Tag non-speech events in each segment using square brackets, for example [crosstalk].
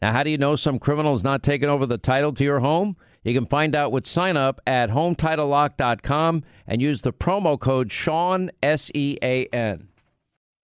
Now, how do you know some criminal is not taking over the title to your home? You can find out with sign up at HometitleLock.com and use the promo code Sean, S E A N.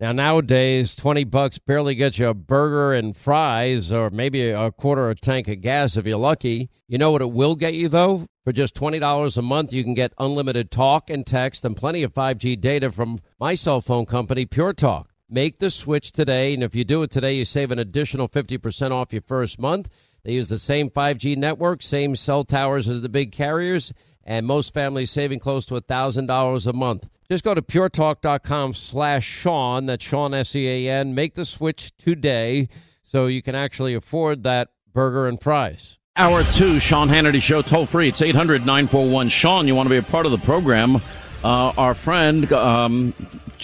Now, nowadays, 20 bucks barely gets you a burger and fries or maybe a quarter of a tank of gas if you're lucky. You know what it will get you, though? For just $20 a month, you can get unlimited talk and text and plenty of 5G data from my cell phone company, Pure Talk. Make the switch today, and if you do it today, you save an additional 50% off your first month. They use the same 5G network, same cell towers as the big carriers, and most families saving close to $1,000 a month. Just go to puretalk.com slash Sean, that's Sean S-E-A-N. Make the switch today so you can actually afford that burger and fries. Hour two, Sean Hannity Show, toll free. It's 800 941 Sean. You want to be a part of the program. Uh, our friend, um,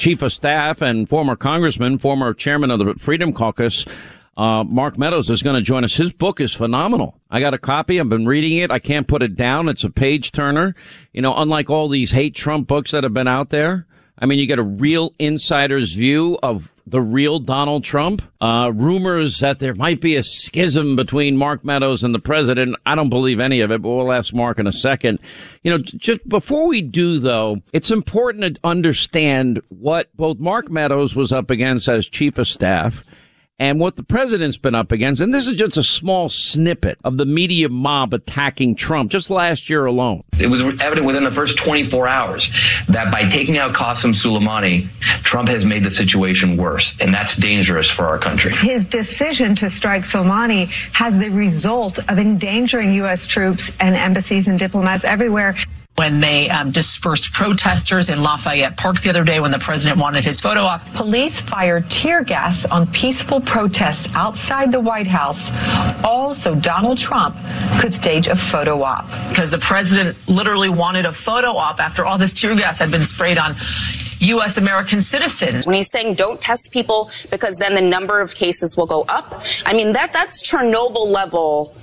Chief of Staff and former Congressman, former Chairman of the Freedom Caucus, uh, Mark Meadows is going to join us. His book is phenomenal. I got a copy. I've been reading it. I can't put it down. It's a page turner. You know, unlike all these hate Trump books that have been out there. I mean, you get a real insider's view of the real Donald Trump. Uh, rumors that there might be a schism between Mark Meadows and the president. I don't believe any of it, but we'll ask Mark in a second. You know, just before we do though, it's important to understand what both Mark Meadows was up against as chief of staff and what the president's been up against. And this is just a small snippet of the media mob attacking Trump just last year alone. It was evident within the first 24 hours that by taking out Qasem Soleimani, Trump has made the situation worse. And that's dangerous for our country. His decision to strike Soleimani has the result of endangering U.S. troops and embassies and diplomats everywhere when they um, dispersed protesters in Lafayette Park the other day when the president wanted his photo op. Police fired tear gas on peaceful protests outside the White House, all so Donald Trump could stage a photo op. Because the president literally wanted a photo op after all this tear gas had been sprayed on U.S. American citizens. When he's saying don't test people because then the number of cases will go up, I mean, that that's Chernobyl level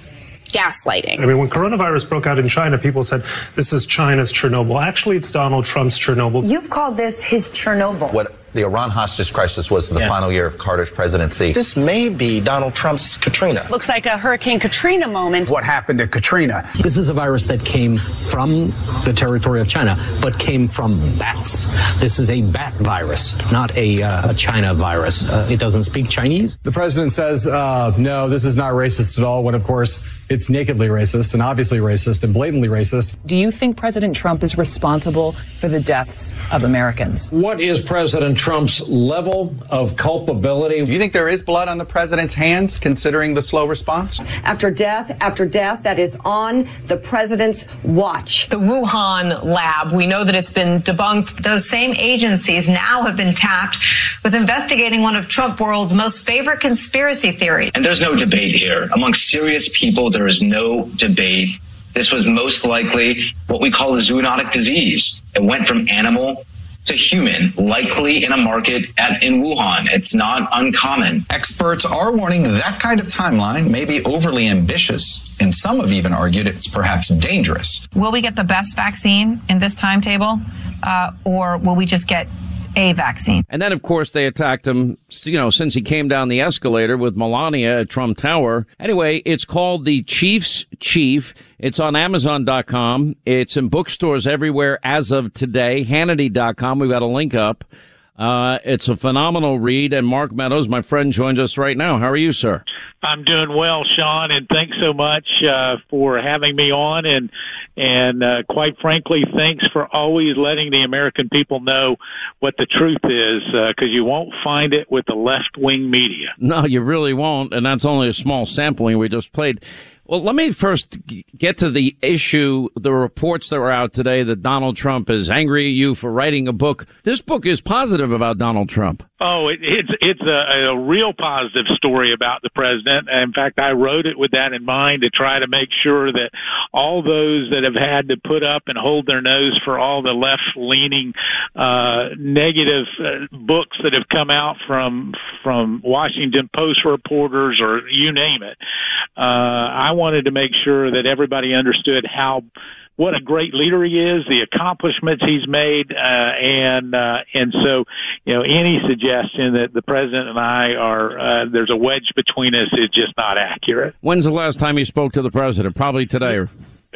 gaslighting. I mean, when coronavirus broke out in China, people said this is China's Chernobyl. Actually, it's Donald Trump's Chernobyl. You've called this his Chernobyl. What the Iran hostage crisis was the yeah. final year of Carter's presidency. This may be Donald Trump's Katrina. Looks like a Hurricane Katrina moment. What happened to Katrina? This is a virus that came from the territory of China, but came from bats. This is a bat virus, not a, uh, a China virus. Uh, it doesn't speak Chinese. The president says, uh, no, this is not racist at all, when of course it's nakedly racist and obviously racist and blatantly racist. Do you think President Trump is responsible for the deaths of Americans? What is President Trump's level of culpability? Do you think there is blood on the president's hands, considering the slow response? After death, after death, that is on the president's watch. The Wuhan lab, we know that it's been debunked. Those same agencies now have been tapped with investigating one of Trump world's most favorite conspiracy theories. And there's no debate here. Among serious people, there is no debate. This was most likely what we call a zoonotic disease. It went from animal to human, likely in a market at, in Wuhan. It's not uncommon. Experts are warning that kind of timeline may be overly ambitious, and some have even argued it's perhaps dangerous. Will we get the best vaccine in this timetable, uh, or will we just get a vaccine. And then, of course, they attacked him, you know, since he came down the escalator with Melania at Trump Tower. Anyway, it's called The Chief's Chief. It's on Amazon.com. It's in bookstores everywhere as of today. Hannity.com. We've got a link up. Uh, it's a phenomenal read. And Mark Meadows, my friend, joins us right now. How are you, sir? I'm doing well, Sean, and thanks so much uh, for having me on. And and uh, quite frankly, thanks for always letting the American people know what the truth is, because uh, you won't find it with the left wing media. No, you really won't, and that's only a small sampling we just played. Well, let me first get to the issue, the reports that were out today that Donald Trump is angry at you for writing a book. This book is positive about Donald Trump. Oh, it, it's it's a, a real positive story about the president. In fact, I wrote it with that in mind to try to make sure that all those that have had to put up and hold their nose for all the left-leaning uh, negative uh, books that have come out from from Washington Post reporters or you name it, uh, I wanted to make sure that everybody understood how what a great leader he is, the accomplishments he's made, uh, and uh, and so you know any suggestion that the president and I are uh, there's a wedge between us is just not accurate. When's the last time you spoke to the president? Probably today. Or-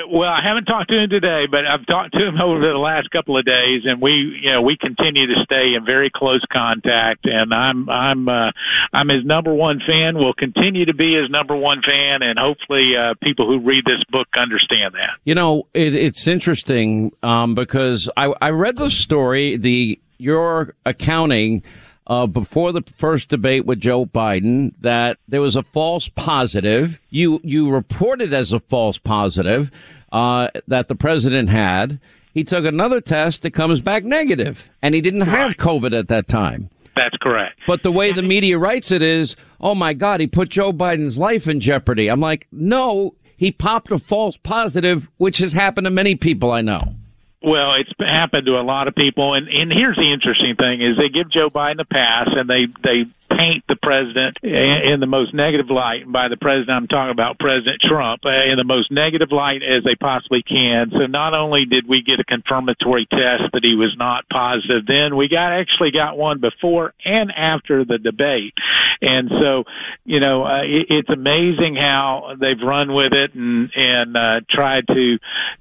well, I haven't talked to him today, but I've talked to him [laughs] over the last couple of days, and we, you know, we continue to stay in very close contact. And I'm, I'm, uh, I'm his number one fan. Will continue to be his number one fan, and hopefully, uh, people who read this book understand that. You know, it, it's interesting um, because I, I read the story, the your accounting uh, before the first debate with Joe Biden that there was a false positive. You you reported as a false positive uh, that the president had. He took another test. It comes back negative, and he didn't have COVID at that time. That's correct. But the way the media writes it is, oh my God, he put Joe Biden's life in jeopardy. I'm like, no, he popped a false positive, which has happened to many people I know. Well, it's happened to a lot of people, and and here's the interesting thing: is they give Joe Biden a pass, and they they paint the president in the most negative light. And by the president, I'm talking about President Trump uh, in the most negative light as they possibly can. So not only did we get a confirmatory test that he was not positive, then we got actually got one before and after the debate. And so, you know, uh, it, it's amazing how they've run with it and and uh, tried to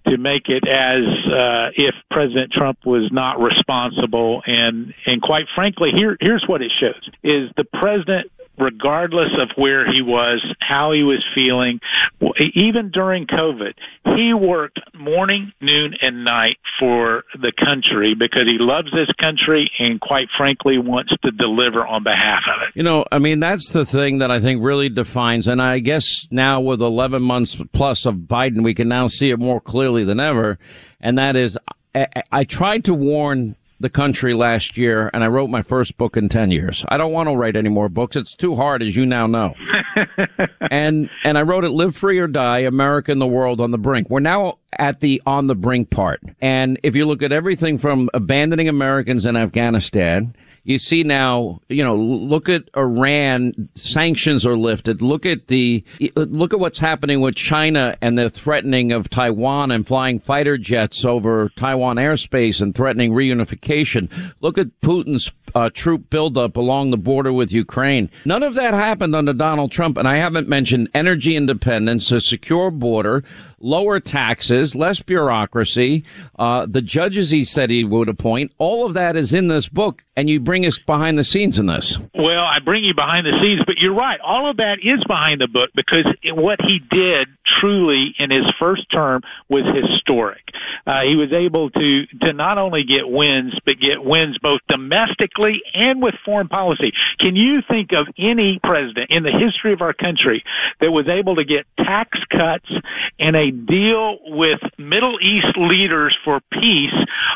to make it as uh, if President Trump was not responsible. And and quite frankly, here here's what it shows: is the president regardless of where he was, how he was feeling, even during COVID, he worked morning, noon, and night for the country because he loves this country and, quite frankly, wants to deliver on behalf of it. You know, I mean, that's the thing that I think really defines, and I guess now with 11 months plus of Biden, we can now see it more clearly than ever, and that is I, I tried to warn the country last year and I wrote my first book in 10 years. I don't want to write any more books. It's too hard, as you now know. [laughs] and, and I wrote it Live Free or Die, America and the World on the Brink. We're now at the on the brink part. And if you look at everything from abandoning Americans in Afghanistan, you see now, you know, look at Iran, sanctions are lifted. Look at the, look at what's happening with China and the threatening of Taiwan and flying fighter jets over Taiwan airspace and threatening reunification. Look at Putin's uh, troop buildup along the border with Ukraine. None of that happened under Donald Trump. And I haven't mentioned energy independence, a secure border, lower taxes, less bureaucracy, uh, the judges he said he would appoint. All of that is in this book, and you bring us behind the scenes in this. Well, I bring you behind the scenes, but you're right. All of that is behind the book because what he did truly in his first term was historic. Uh, he was able to to not only get wins, but get wins both domestically and with foreign policy. Can you think of any president in the history of our country that was able to get tax cuts and a deal with Middle East leaders for peace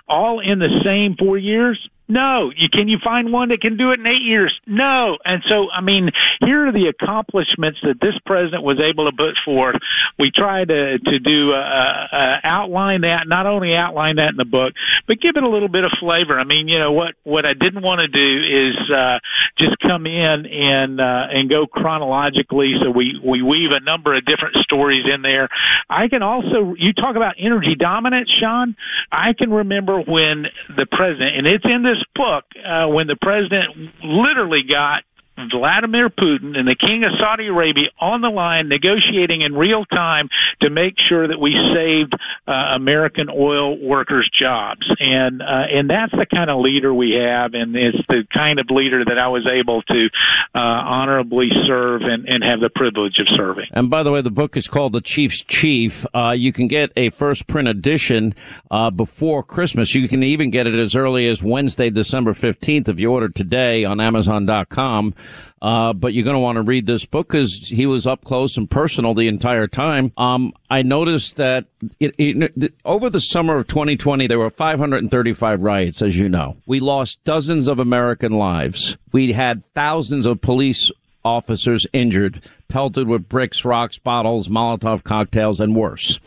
all in the same four years? No. You, can you find one that can do it in eight years? No. And so, I mean, here are the accomplishments that this president was able to put forth. We try to, to do, uh, uh, outline that, not only outline that in the book, but give it a little bit of flavor. I mean, you know, what, what I didn't want to do is, uh, just come in and, uh, and go chronologically. So we, we weave a number of different stories in there. I can also, you talk about energy dominance, Sean. I can remember when the president, and it's in this this book uh, when the president literally got Vladimir Putin and the King of Saudi Arabia on the line negotiating in real time to make sure that we saved uh, American oil workers' jobs. And uh, and that's the kind of leader we have, and it's the kind of leader that I was able to uh, honorably serve and, and have the privilege of serving. And by the way, the book is called The Chief's Chief. Uh, you can get a first print edition uh, before Christmas. You can even get it as early as Wednesday, December 15th if you order today on Amazon.com. Uh, but you're going to want to read this book because he was up close and personal the entire time. Um, I noticed that it, it, over the summer of 2020, there were 535 riots, as you know. We lost dozens of American lives. We had thousands of police officers injured, pelted with bricks, rocks, bottles, Molotov cocktails, and worse.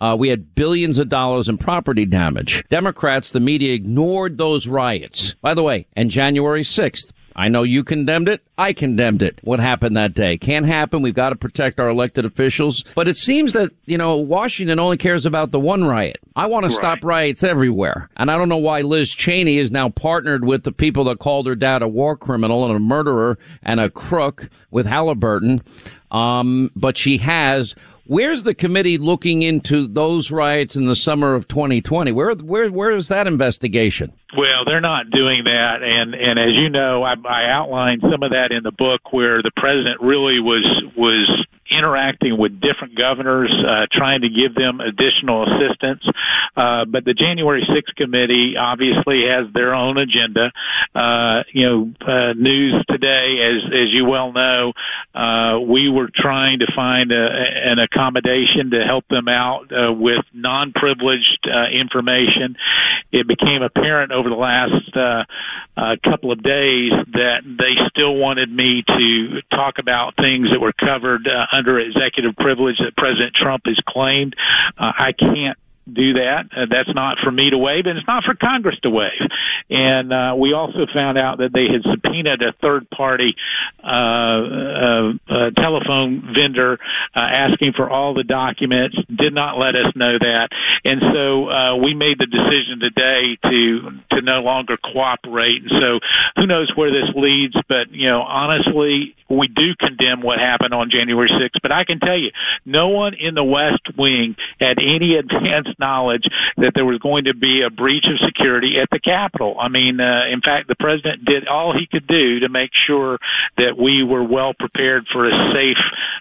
Uh, we had billions of dollars in property damage. Democrats, the media ignored those riots. By the way, and January 6th, I know you condemned it. I condemned it. What happened that day? Can't happen. We've got to protect our elected officials. But it seems that, you know, Washington only cares about the one riot. I want to right. stop riots everywhere. And I don't know why Liz Cheney is now partnered with the people that called her dad a war criminal and a murderer and a crook with Halliburton. Um, but she has Where's the committee looking into those riots in the summer of 2020? Where where where is that investigation? Well, they're not doing that, and and as you know, I, I outlined some of that in the book where the president really was was interacting with different governors, uh, trying to give them additional assistance. Uh, but the January 6th committee obviously has their own agenda. Uh, you know, uh, news today, as as you well know, uh, we were trying to find a, an accommodation to help them out uh, with non-privileged information. It became apparent over the last couple of days that they still wanted me to talk about things that were covered under executive privilege that President Trump has claimed. Uh, I can't do that. Uh, that's not for me to waive, and it's not for Congress to waive. And uh, we also found out that they had subpoenaed a third party uh, uh, uh, telephone vendor uh, asking for all the documents, did not let us know that. And so uh, we made the decision today to to no longer cooperate. And so who knows where this leads, but you know, honestly, we do condemn what happened on January 6th. But I can tell you, no one in the West Wing had any [laughs] advance knowledge that there was going to be a breach of security at the Capitol. I mean, uh, in fact, the president did all he could do to make sure that we were well prepared for a safe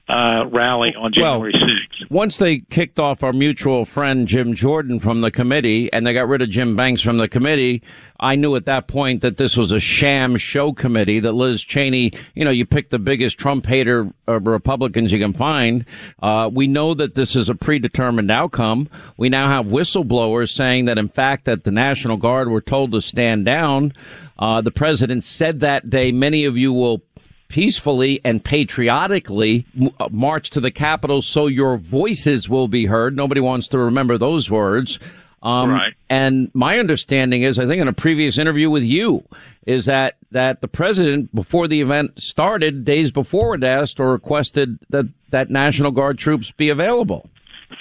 uh, rally on January well, 6th. Once they kicked off our mutual friend Jim Jordan from the committee and they got rid of Jim Banks from the committee, I knew at that point that this was a sham show committee, that Liz Cheney, you know, you picked the biggest Trump hater Republicans you can find. Uh, we know that this is a predetermined outcome. We now have whistleblowers saying that, in fact, that the National Guard were told to stand down. Uh, the president said that day, many of you will peacefully and patriotically uh, march to the Capitol so your voices will be heard. Nobody wants to remember those words. Um, right. And my understanding is, I think in a previous interview with you, is that, that the president, before the event started, days before it asked or requested that, that National Guard troops be available.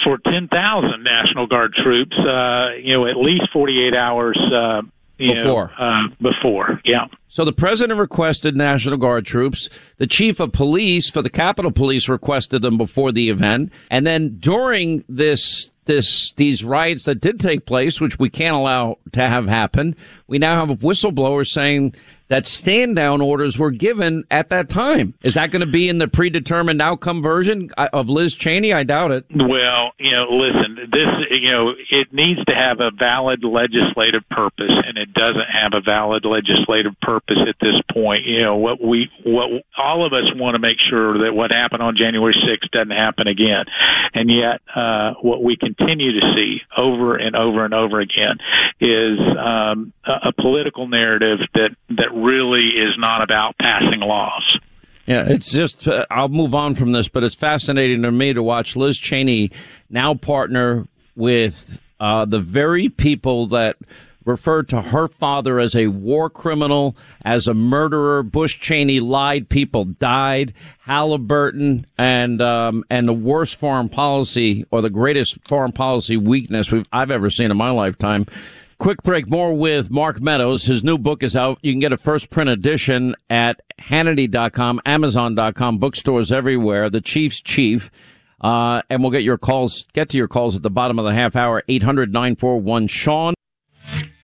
For 10,000 National Guard troops, uh, you know, at least 48 hours, uh, before. Know, uh, before, yeah. So the president requested National Guard troops. The chief of police for the Capitol Police requested them before the event. And then during this this these riots that did take place, which we can't allow to have happen. We now have a whistleblower saying that stand down orders were given at that time. Is that going to be in the predetermined outcome version of Liz Cheney? I doubt it. Well, you know, listen, this, you know, it needs to have a valid legislative purpose, and it doesn't have a valid legislative purpose at this point. You know, what we, what all of us want to make sure that what happened on January 6th doesn't happen again. And yet, uh, what we continue to see over and over and over again is um, a, political narrative that, that really is not about passing laws. Yeah, it's just, uh, I'll move on from this, but it's fascinating to me to watch Liz Cheney now partner with uh, the very people that referred to her father as a war criminal, as a murderer. Bush Cheney lied, people died. Halliburton and um, and the worst foreign policy or the greatest foreign policy weakness we've I've ever seen in my lifetime Quick break. More with Mark Meadows. His new book is out. You can get a first print edition at Hannity.com, Amazon.com, bookstores everywhere. The Chief's Chief. Uh, and we'll get your calls, get to your calls at the bottom of the half hour, 800 941 Sean.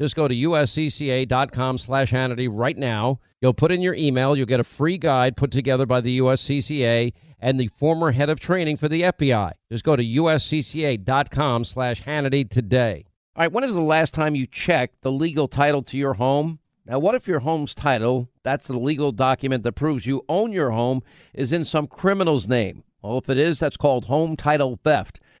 just go to uscca.com slash Hannity right now. You'll put in your email. You'll get a free guide put together by the USCCA and the former head of training for the FBI. Just go to uscca.com slash Hannity today. All right, when is the last time you checked the legal title to your home? Now, what if your home's title, that's the legal document that proves you own your home, is in some criminal's name? Well, if it is, that's called home title theft.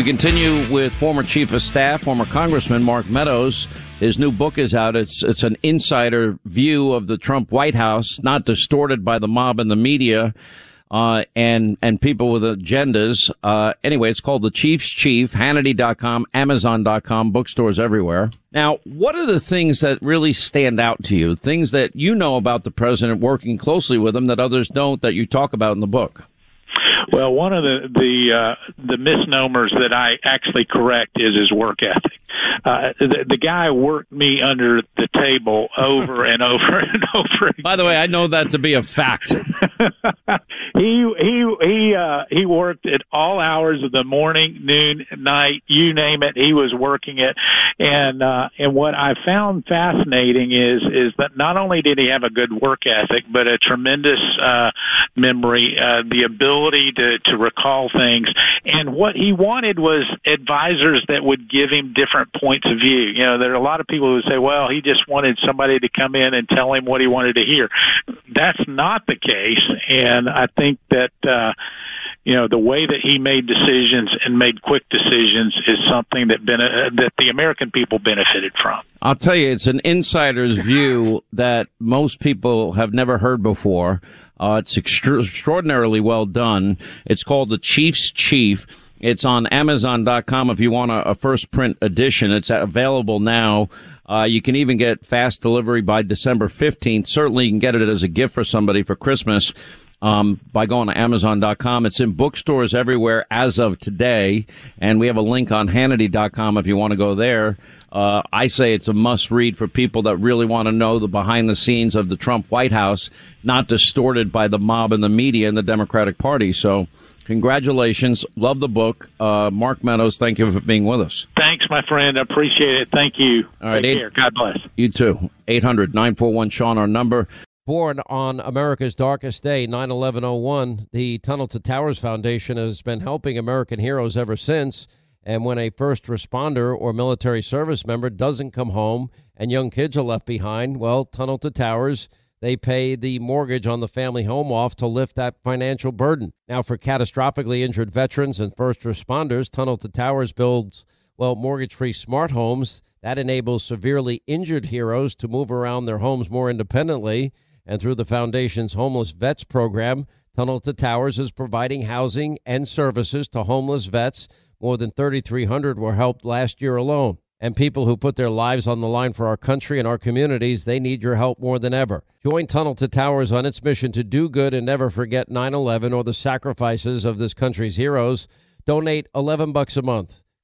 We continue with former Chief of Staff, former Congressman Mark Meadows. His new book is out. It's it's an insider view of the Trump White House, not distorted by the mob and the media, uh, and and people with agendas. Uh, anyway, it's called The Chief's Chief. Hannity.com, Amazon.com, bookstores everywhere. Now, what are the things that really stand out to you? Things that you know about the president working closely with him that others don't that you talk about in the book? Well, one of the the uh, the misnomers that I actually correct is his work ethic. Uh, the, the guy worked me under the table over and over and over. By the way, I know that to be a fact. [laughs] he he he uh, he worked at all hours of the morning, noon, night, you name it. He was working it, and uh, and what I found fascinating is is that not only did he have a good work ethic, but a tremendous uh, memory, uh, the ability to to recall things, and what he wanted was advisors that would give him different points of view. You know, there are a lot of people who say, well, he just wanted somebody to come in and tell him what he wanted to hear. That's not the case, and I think that. Uh, you know the way that he made decisions and made quick decisions is something that uh, that the American people benefited from. I'll tell you, it's an insider's view that most people have never heard before. Uh, it's extra- extraordinarily well done. It's called The Chief's Chief. It's on Amazon.com if you want a, a first print edition. It's available now. Uh, you can even get fast delivery by December 15th. Certainly you can get it as a gift for somebody for Christmas. Um, by going to Amazon.com. It's in bookstores everywhere as of today. And we have a link on Hannity.com if you want to go there. Uh, I say it's a must read for people that really want to know the behind the scenes of the Trump White House, not distorted by the mob and the media and the Democratic Party. So, congratulations. Love the book. Uh, Mark Meadows, thank you for being with us. Thanks, my friend. I appreciate it. Thank you. All right. Take eight, care. God bless. You too. 800 941 Sean, our number. Born on America's darkest day, 9 11 01, the Tunnel to Towers Foundation has been helping American heroes ever since. And when a first responder or military service member doesn't come home and young kids are left behind, well, Tunnel to Towers, they pay the mortgage on the family home off to lift that financial burden. Now, for catastrophically injured veterans and first responders, Tunnel to Towers builds, well, mortgage free smart homes. That enables severely injured heroes to move around their homes more independently. And through the Foundation's Homeless Vets program, Tunnel to Towers is providing housing and services to homeless vets more than 3,300 were helped last year alone. And people who put their lives on the line for our country and our communities, they need your help more than ever. Join Tunnel to Towers on its mission to do good and never forget 9/11 or the sacrifices of this country's heroes. Donate 11 bucks a month.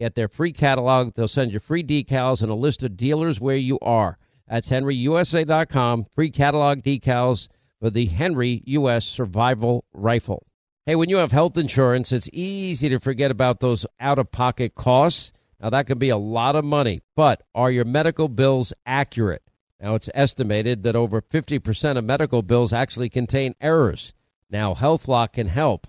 Get their free catalog. They'll send you free decals and a list of dealers where you are. That's henryusa.com. Free catalog decals for the Henry U.S. Survival Rifle. Hey, when you have health insurance, it's easy to forget about those out of pocket costs. Now, that can be a lot of money, but are your medical bills accurate? Now, it's estimated that over 50% of medical bills actually contain errors. Now, HealthLock can help.